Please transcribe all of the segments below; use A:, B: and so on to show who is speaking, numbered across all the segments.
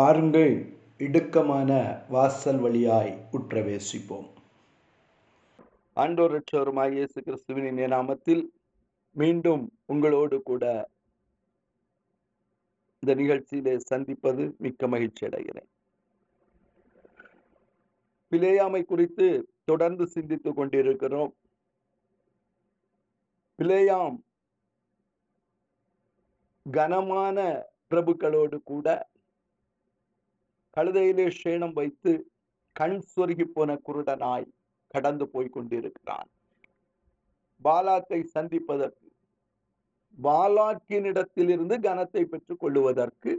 A: பாருங்கள் இடுக்கமான வாசல் வழியாய் உற்றவேசிப்போம். ஆண்டோர் ரட்சகருமாய் இயேசு கிறிஸ்துவின் நாமத்தில் மீண்டும் உங்களோடு கூட இந்த நிகழ்ச்சியிலே சந்திப்பது மிக்க மகிழ்ச்சி அடைகிறேன். பிளேயாமை குறித்து தொடர்ந்து சிந்தித்துக் கொண்டிருக்கிறோம். பிளேயாம் கனமான பிரபுக்களோடு கூட கழுதையிலே சேணம் வைத்து கண் சொருகி போன குருடனாய் கடந்து போய் கொண்டிருக்கிறான். பாலாக்கை சந்திப்பதற்கு பாலாக்கினிடத்திலிருந்து கனத்தை பெற்றுக் கொள்ளுவதற்கு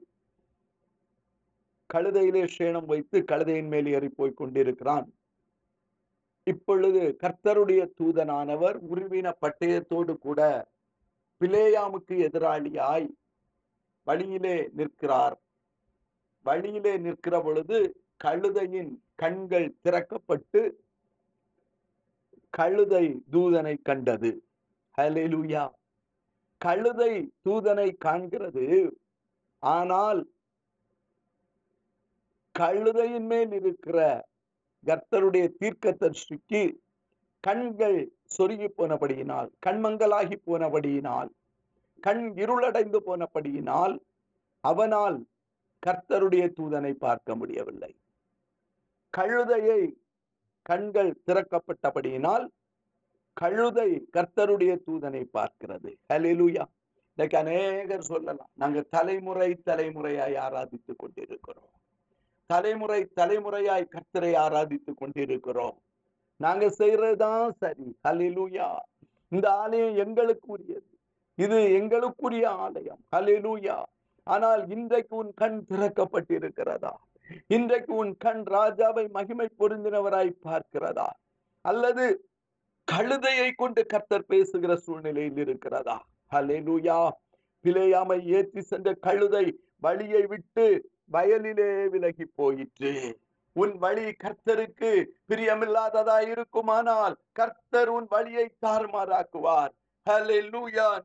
A: கழுதையிலே சேணம் வைத்து கழுதையின் மேல் ஏறி போய் கொண்டிருக்கிறான். இப்பொழுது கர்த்தருடைய தூதனானவர் உருவின பட்டயத்தோடு கூட பிளேயாமுக்கு எதிராளியாய் வழியிலே நிற்கிறார். வழியிலே நிற்கிற பொழுது கழுதையின் கண்கள் திறக்கப்பட்டு கழுதை தூதனை கண்டது. ஹலெலுயா கழுதை தூதனை காண்கிறது. ஆனால் கழுதையின் மேல் இருக்கிற கர்த்தருடைய தீர்க்கதர்ஷிக்கு கண்கள் சொருகி போனபடியினால் கண்மங்களாகி போனபடியினால் கண் இருளடைந்து போனபடியினால் அவனால் கர்த்தருடைய தூதனை பார்க்க முடியவில்லை. கழுதையை கண்கள் திறக்கப்பட்டபடியினால் கழுதை கர்த்தருடைய தூதனை பார்க்கிறது. ஹலிலுயா இன்னைக்கு அநேகர் சொல்லலாம் நாங்க தலைமுறை தலைமுறையாய் ஆராதித்துக் கொண்டிருக்கிறோம். தலைமுறை தலைமுறையாய் கர்த்தரை ஆராதித்துக் கொண்டிருக்கிறோம். நாங்க செய்யறதுதான் சரி. ஹலிலுயா இந்த ஆலயம் எங்களுக்கு உரியது இது எங்களுக்குரிய ஆலயம். ஹலிலுயா ஆனால் இன்றைக்கு உன் கண் திறக்கப்பட்டிருக்கிறதா? இன்றைக்கு உன் கண் ராஜாவை மகிமை பொருந்தினவராய் பார்க்கிறதா? அல்லது கழுதையை கொண்டு கர்த்தர் பேசுகிற சூழ்நிலையில் இருக்கிறதா? ஹலேலூயா பிழையாமை ஏற்றி சென்ற கழுதை வழியை விட்டு வயலிலே விலகி போயிற்று. உன் வழி கர்த்தருக்கு பிரியமில்லாததா இருக்குமானால் கர்த்தர் உன் வழியை தாறுமாறாக்குவார்.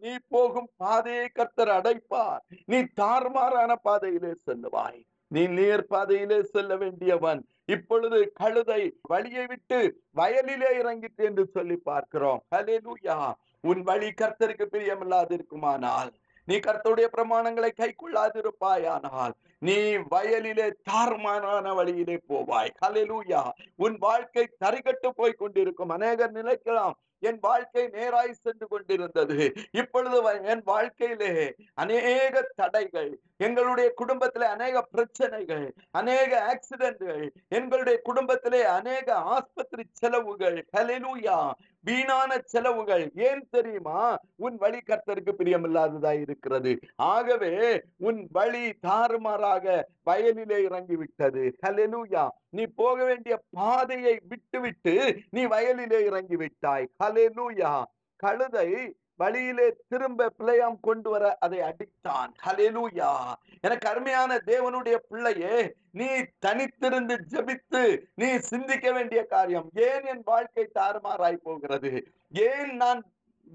A: நீ போகும் பாதையை கர்த்தர் அடைப்பார். நீ தார்மாறான பாதையிலே செல்லுவாய். நீ நேர் பாதையிலே செல்ல வேண்டியவன். இப்பொழுது கழுதை வழியை விட்டு வயலிலே இறங்கிட்டு என்று சொல்லி பார்க்கிறோம். ஹalleluya உன் வழி கர்த்தருக்கு பிரியமில்லாது இருக்குமானால் நீ கர்த்தருடைய பிரமாணங்களை கை கொள்ளாதிருப்பாயானால் நீ வயலிலே தார்மானான வழியிலே போவாய். ஹalleluya. உன் வாழ்க்கை தரிகட்டு போய் கொண்டிருக்கும். அநேகர் நினைக்கலாம் என் வாழ்க்கை நேராய் சென்று கொண்டிருந்தது. இப்பொழுது என் வாழ்க்கையிலே அநேக தடைகள் எங்களுடைய குடும்பத்திலே அநேக பிரச்சனைகள் அநேக ஆக்சிடென்ட்கள் எங்களுடைய குடும்பத்திலே அநேக ஆஸ்பத்திரி செலவுகள் ஹலெலூயா வீணான செலவுகள் ஏன் தெரியுமா? உன் வழி கர்த்தருக்கு பிரியமில்லாததா இருக்கிறது. ஆகவே உன் வழி தாறுமாறாக வயலிலே இறங்கிவிட்டது. ஹலெலுயா நீ போக வேண்டிய பாதையை விட்டுவிட்டு நீ வயலிலே இறங்கிவிட்டாய். ஹலெலுயா கழுதை வழியிலே திரும்ப பிள்ளையாம் கொண்டு வர அதை அடித்தான். ஹலெலுயா எனக்கு அருமையான தேவனுடைய பிள்ளையே நீ தனித்திருந்து ஜபித்து நீ சிந்திக்க வேண்டிய காரியம் ஏன் என் வாழ்க்கை தாறுமாறாய் போகிறது? ஏன் நான்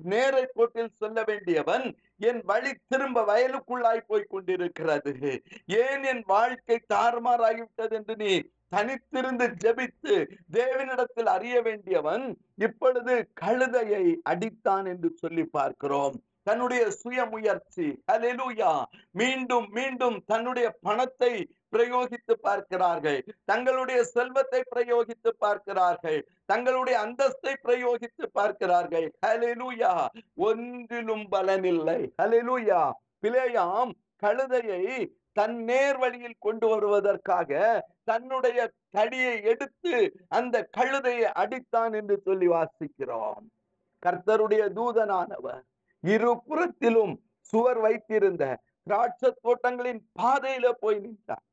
A: நேரை கோட்டில் சொல்ல வேண்டியவன் என் வழி திரும்ப வயலுக்குள்ளாய் போய் கொண்டிருக்கிறது. ஏன் என் வாழ்க்கை தாறுமாறாகிவிட்டது என்று நீ தனித்திருந்து ஜெபித்து தேவனிடத்தில் அறிய வேண்டியவன் இப்பொழுது கழுதையை அடித்தான் என்று சொல்லி பார்க்கிறோம். தன்னுடைய சுய முயற்சி. அலெலுயா மீண்டும் மீண்டும் தன்னுடைய பணத்தை பிரயோகித்து பார்க்கிறார்கள். தங்களுடைய செல்வத்தை பிரயோகித்து பார்க்கிறார்கள். தங்களுடைய அந்தஸ்தை பிரயோகித்து பார்க்கிறார்கள். ஹலெலுயா ஒன்றிலும் பலனில்லை ஹலெலுயா பிளேயாம் கழுதையை தன் நேர் வழியில் கொண்டு வருவதற்காக தன்னுடைய தடியை எடுத்து அந்த கழுதையை அடித்தான் என்று சொல்லி வாசிக்கிறோம். கர்த்தருடைய தூதனானவர். இருபுறத்திலும் சுவர் வைத்திருந்த திராட்ச தோட்டங்களின் பாதையில போய் நின்றார்.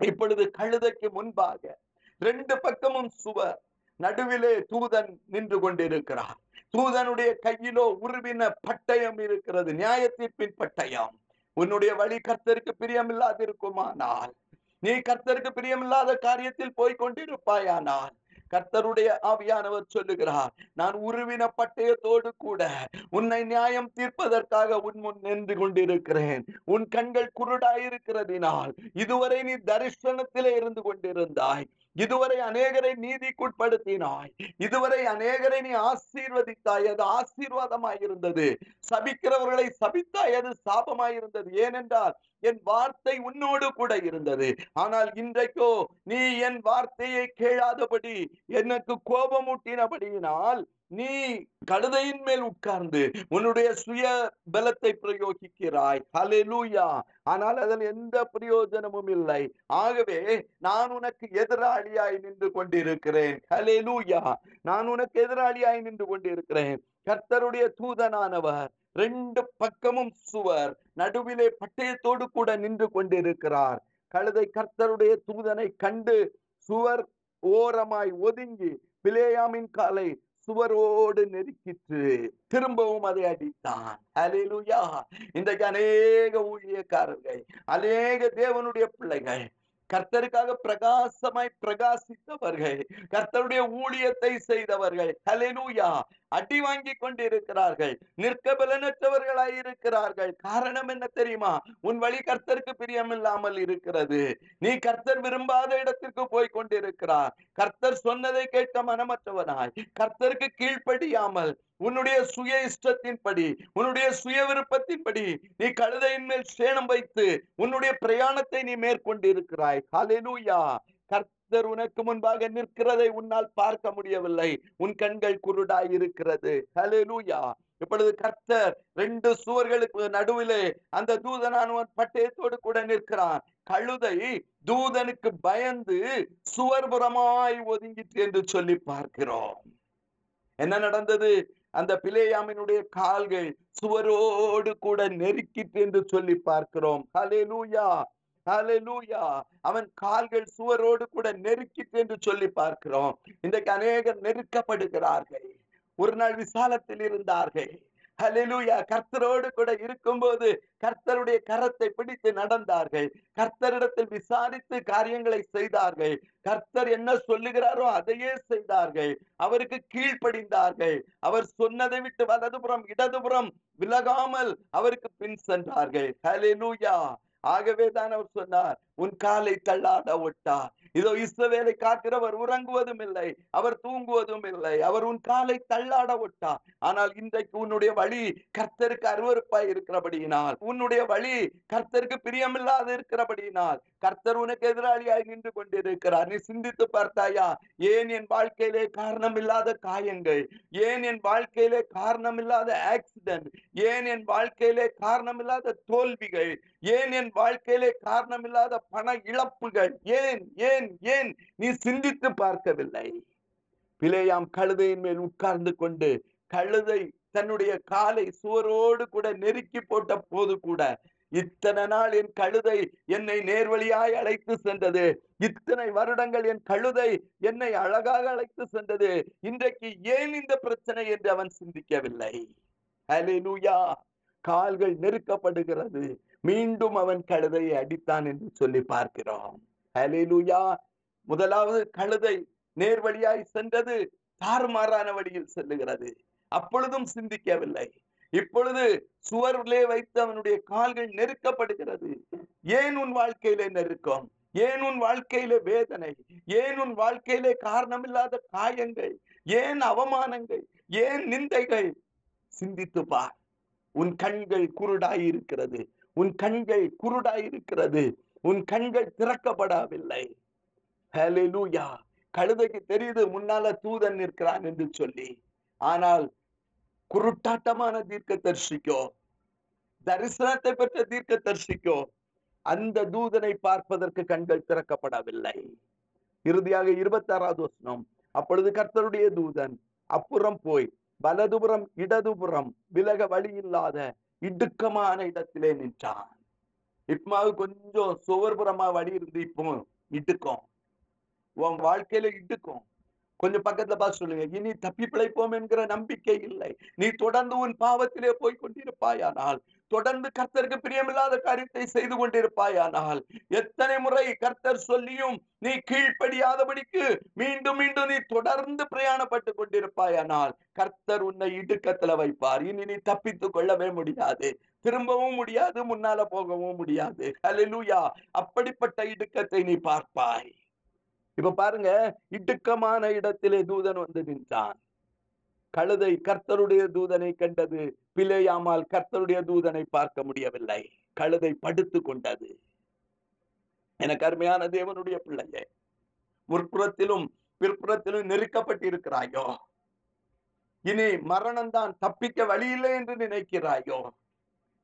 A: இப்பொழுது கழுதைக்கு முன்பாக ரெண்டு பக்கமும் சுவர் நடுவிலே தூதன் நின்று கொண்டிருக்கிறார். தூதனுடைய கையிலோ உருவின பட்டயம் இருக்கிறது. நியாய தீர்ப்பின் பட்டயம். உன்னுடைய வழி கர்த்தருக்கு பிரியமில்லாதிருக்குமானால் நீ கர்த்தருக்கு பிரியமில்லாத காரியத்தில் போய் கொண்டிருப்பாயானால் கர்த்தருடைய ஆவியானவர் சொல்லுகிறார் நான் உருவின பட்டயத்தோடு கூட உன்னை நியாயம் தீர்ப்பதற்காக உன் முன் நின்று கொண்டிருக்கிறேன். உன் கண்கள் குருடாயிருக்கிறதினால் இதுவரை நீ தரிசனத்திலே இருந்து கொண்டிருந்தாய். இதுவரை அநேகரை நீதிக்குட்படுத்தினாய். இதுவரை அநேகரை நீ ஆசீர்வதித்தாய். அது ஆசீர்வாதமாய் இருந்தது சபிக்கிறவர்களை சபித்தாய். அது சாபமாய் இருந்தது ஏனென்றால் என் வார்த்தை உன்னோடு கூட இருந்தது. ஆனால் இன்றைக்கோ நீ என் வார்த்தையை கேளாதபடி எனக்கு கோபமூட்டினபடியினால் நீ கழுதையின் மேல் உட்கார்ந்து உன்னுடைய சுய பலத்தை பிரயோகிக்கிறாய். ஹலெலூயா ஆனால் அதில் எந்த பிரயோஜனமும் இல்லை. ஆகவே நான் உனக்கு எதிராளியாய் நின்று கொண்டிருக்கிறேன். ஹலெலூயா நான் உனக்கு எதிராளியாய் நின்று கொண்டிருக்கிறேன். கர்த்தருடைய தூதனானவர் ரெண்டு பக்கமும் சுவர் நடுவிலே பட்டயத்தோடு கூட நின்று கொண்டிருக்கிறார். கழுதை கர்த்தருடைய தூதனை கண்டு சுவர் ஓரமாய் ஒதுங்கி பிளேயாமின் காலை சுவரோடு நெருக்கிற்று திரும்பவும் அதை அடித்தான். அலிலுயா இன்றைக்கு அநேக ஊழியக்காரர்கள் அநேக தேவனுடைய பிள்ளைகள் கர்த்தருக்காக பிரகாசமாய் பிரகாசித்தவர்கள். கர்த்தருடைய ஊழியத்தை செய்தவர்கள். ஹலெனூயா அடி வாங்கி கொண்டிருக்கிறார்கள். நிற்க பலனற்றவர்களாய் இருக்கிறார்கள். காரணம் என்ன தெரியுமா? உன் வழி கர்த்தருக்கு பிரியமில்லாமல் இருக்கிறது. நீ கர்த்தர் விரும்பாத இடத்திற்கு போய் கொண்டிருக்கிறார். கர்த்தர் சொன்னதை கேட்க மனமற்றவனாய். கர்த்தருக்கு கீழ்ப்படியாமல் உன்னுடைய சுய இஷ்டத்தின்படி உன்னுடைய சுய விருப்பத்தின்படி நீ கழுதையின் மேல் சேணம் வைத்து உன்னுடைய பிரயாணத்தை நீ மேற்கொண்டிருக்கிறாய். ஹalleluya கர்த்தர் உனக்கு முன்பாக நிற்கிறதை உன்னால் பார்க்க முடியவில்லை. உன் கண்கள் குருடாய் இருக்கிறது ஹalleluya இப்பொழுது கர்த்தர் ரெண்டு சுவர்களுக்கு நடுவிலே அந்த தூதனானவன் பட்டயத்தோடு கூட நிற்கிறான். கழுதை தூதனுக்கு பயந்து சுவர்புறமாய் ஒதுங்கிற்று என்று சொல்லி பார்க்கிறோம். என்ன நடந்தது? அந்த பிளேயாமினுடைய கால்கள் சுவரோடு கூட நெருக்கிட்டு என்று சொல்லி பார்க்கிறோம். ஹalleluya ஹalleluya அவன் கால்கள் சுவரோடு கூட நெருக்கிட்டு என்று சொல்லி பார்க்கிறோம். இன்றைக்கு அநேகர் நெருக்கப்படுகிறார்கள். ஒரு நாள் விசாலத்தில் இருந்தார்கள். ஹalleluya. கர்த்தரோடு கூட இருக்கும்போது கர்த்தருடைய கரத்தை பிடித்து நடந்தார்கள். கர்த்தரிடத்தில் விசாரித்து காரியங்களை செய்தார்கள். கர்த்தர் என்ன சொல்லுகிறாரோ அதையே செய்தார்கள். அவருக்கு கீழ்ப்படிந்தார்கள். அவர் சொன்னதை விட்டு வலதுபுறம் இடதுபுறம் விலகாமல் அவருக்கு பின் சென்றார்கள். ஹalleluya. ஆகவே தான் அவர் சொன்னார் உன் காலை தள்ளாட ஒட்டார் இதோ இஸ்ரவேலை காக்கிறவர் உறங்குவதும் இல்லை அவர் தூங்குவதும் இல்லை அவர் உன் காலை தள்ளாட விட்டார். ஆனால் இன்றைக்கு உன்னுடைய வழி கர்த்தருக்கு அருவறுப்பாய் இருக்கிறபடியினால் உன்னுடைய வழி கர்த்தருக்கு பிரியமில்லாத இருக்கிறபடியினால் கர்த்தர் உனக்கு எதிராளியாய் நின்று கொண்டிருக்கிறார். நீ சிந்தித்து பார்த்தாயா ஏன் என் வாழ்க்கையிலே காரணமில்லாத காயங்கள் ஏன் என் வாழ்க்கையிலே காரணமில்லாத ஆக்சிடென்ட் ஏன் என் வாழ்க்கையிலே காரணமில்லாத தோல்விகள் ஏன் என் வாழ்க்கையிலே காரணமில்லாத பண இழப்புகள்? ஏன் ஏன் ஏன் நீ சிந்தித்து பார்க்கவில்லை? பிளேயாம் கழுதையின் மேல் உட்கார்ந்து கொண்டு கழுதை தன்னுடைய காலை சுவரோடு கூட நெருக்கி போட்ட போது கூட இத்தனை நாள் என் கழுதை என்னை நேர்வழியாய் அழைத்து சென்றது. இத்தனை வருடங்கள் என் கழுதை என்னை அழகாக அழைத்து சென்றது. இன்றைக்கு ஏன் இந்த பிரச்சனை என்று அவன் சிந்திக்கவில்லை? ஹalleluya கால்கள் நெருக்கப்படுகிறது. மீண்டும் அவன் கழுதையை அடித்தான் என்று சொல்லி பார்க்கிறோம். ஹலிலுயா முதலாவது கழுதை நேர்வழியாய் சென்றது தாறுமாறான வழியில் செல்லுகிறது. அப்பொழுதும் சிந்திக்கவில்லை. இப்பொழுது சுவரிலே வைத்து அவனுடைய கால்கள் நெருக்கப்படுகிறது. ஏன் உன் வாழ்க்கையிலே நெருக்கம்? ஏன் உன் வாழ்க்கையிலே வேதனை? ஏன் உன் வாழ்க்கையிலே காரணமில்லாத காயங்கள்? ஏன் அவமானங்கள்? ஏன் நிந்தைகள்? சிந்தித்து பார். உன் கண்கள் குருடாய் இருக்கிறது உன் கண்கள் குருடாயிருக்கிறது. உன் கண்கள் திறக்கப்படவில்லை. ஹலெலூயா கழுதைக்கு தெரியுது முன்னால தூதன் நிற்கிறான் என்று சொல்லி. ஆனால் குருட்டாட்டமான தீர்க்க தரிசிக்கோ தரிசனத்தை பெற்ற தீர்க்க தரிசிக்கோ அந்த தூதனை பார்ப்பதற்கு கண்கள் திறக்கப்படவில்லை. இறுதியாக இருபத்தி ஆறாவது வசனம். அப்பொழுது கர்த்தருடைய தூதன் அப்புறம் போய் வலதுபுறம் இடதுபுறம் விலக வழி இல்லாத இடுக்கமான இடத்திலே நின்றான் இப்மாவு கொஞ்சம் சுவர்புறமா வழி இருந்து இப்போ இடுக்கும் உன் வாழ்க்கையில இடுக்கும் கொஞ்சம் பக்கத்துல பார்த்து சொல்லுங்க. இனி தப்பி பிழைப்போம் என்கிற நம்பிக்கை இல்லை. நீ தொடர்ந்து உன் பாவத்திலே போய் கொண்டிருப்பாயானால் தொடர்ந்து கர்த்தருக்கு பிரியமில்லாத காரியத்தை செய்து கொண்டிருப்பாயானால் எத்தனை முறை கர்த்தர் சொல்லியும் நீ கீழ்ப்படியாதபடிக்கு மீண்டும் மீண்டும் நீ தொடர்ந்து பிரயாணப்பட்டு கொண்டிருப்பாயானால் கர்த்தர் உன்னை இடுக்கத்துல வைப்பார். இனி நீ தப்பித்துக் கொள்ளவே முடியாது. திரும்பவும் முடியாது முன்னால போகவும் முடியாது. ஹalleluya அப்படிப்பட்ட இடுக்கத்தை நீ பார்ப்பாய். இப்ப பாருங்க இடுக்கமான இடத்திலே தூதன் வந்து நின்றான். கழுதை கர்த்தருடைய தூதனை கண்டது பிழையாமல் கர்த்தருடைய தூதனை பார்க்க முடியவில்லை. கழுதை படுத்து கொண்டது. எனக்கு அருமையான தேவனுடைய பிள்ளையே முற்புறத்திலும் பிற்புறத்திலும் நெருக்கப்பட்டிருக்கிறாயோ? இனி மரணம்தான் தப்பிக்க வழியில்லை என்று நினைக்கிறாயோ?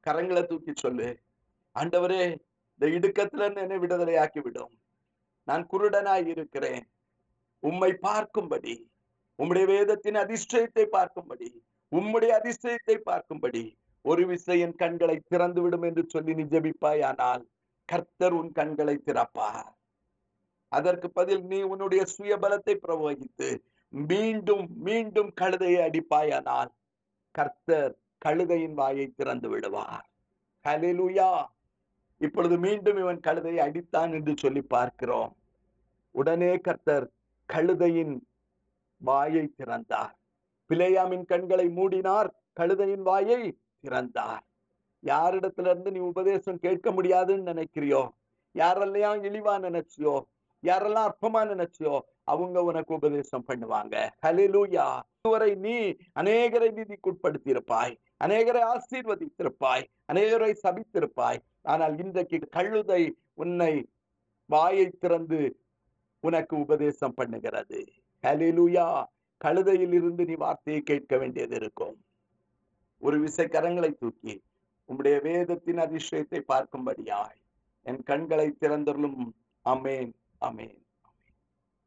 A: கரங்களை தூக்கி சொல்லு. ஆண்டவரே இந்த இடுக்கத்துல என்னை விடுதலையாக்கி விடும் நான் குருடனாய் இருக்கிறேன். உம்மை பார்க்கும்படி உம்முடைய வேதத்தின் அதிர்ஷ்டத்தை பார்க்கும்படி உம்முடைய அதிர்ஷ்டத்தை பார்க்கும்படி ஒரு விசையின் என் கண்களை திறந்து விடும் என்று சொல்லி நீ ஜபிப்பாயானால் கர்த்தர் உன் கண்களை திறப்பார். அதற்கு பதில் நீ உன்னுடைய சுயபலத்தை பிரவகித்து மீண்டும் மீண்டும் கழுதையை அடிப்பாயானால் கர்த்தர் கழுதையின் வாயை திறந்து விடுவார். கலிலுயா இப்பொழுது மீண்டும் இவன் கழுதையை அடித்தான் என்று சொல்லி பார்க்கிறோம். உடனே கர்த்தர் கழுதையின் வாயை திறந்தார். பிளேயாமின் கண்களை மூடினார் கழுதையின் வாயை திறந்தார். யாரிடத்துல இருந்து நீ உபதேசம் கேட்க முடியாதுன்னு நினைக்கிறியோ? யாரெல்லாம் இழிவா நினைச்சியோ? யாரெல்லாம் அற்பமா நினைச்சியோ? அவங்க உனக்கு உபதேசம் பண்ணுவாங்க. ஹலிலூயா இதுவரை நீ அநேகரை நீதிக்குட்படுத்தியிருப்பாய். அநேகரை ஆசீர்வதித்திருப்பாய். அநேகரை சபித்திருப்பாய். ஆனால் இன்றைக்கு கழுதை உன்னை வாயை திறந்து உனக்கு உபதேசம் பண்ணுகிறது. ஹலிலுயா கழுதையில் இருந்து நீ வார்த்தையை கேட்க வேண்டியது இருக்கும். ஒரு விசை கரங்களை தூக்கி உம்முடைய வேதத்தின் அதிசயத்தை பார்க்கும்படியாய் என் கண்களை திறந்தருளும். அமேன் அமேன்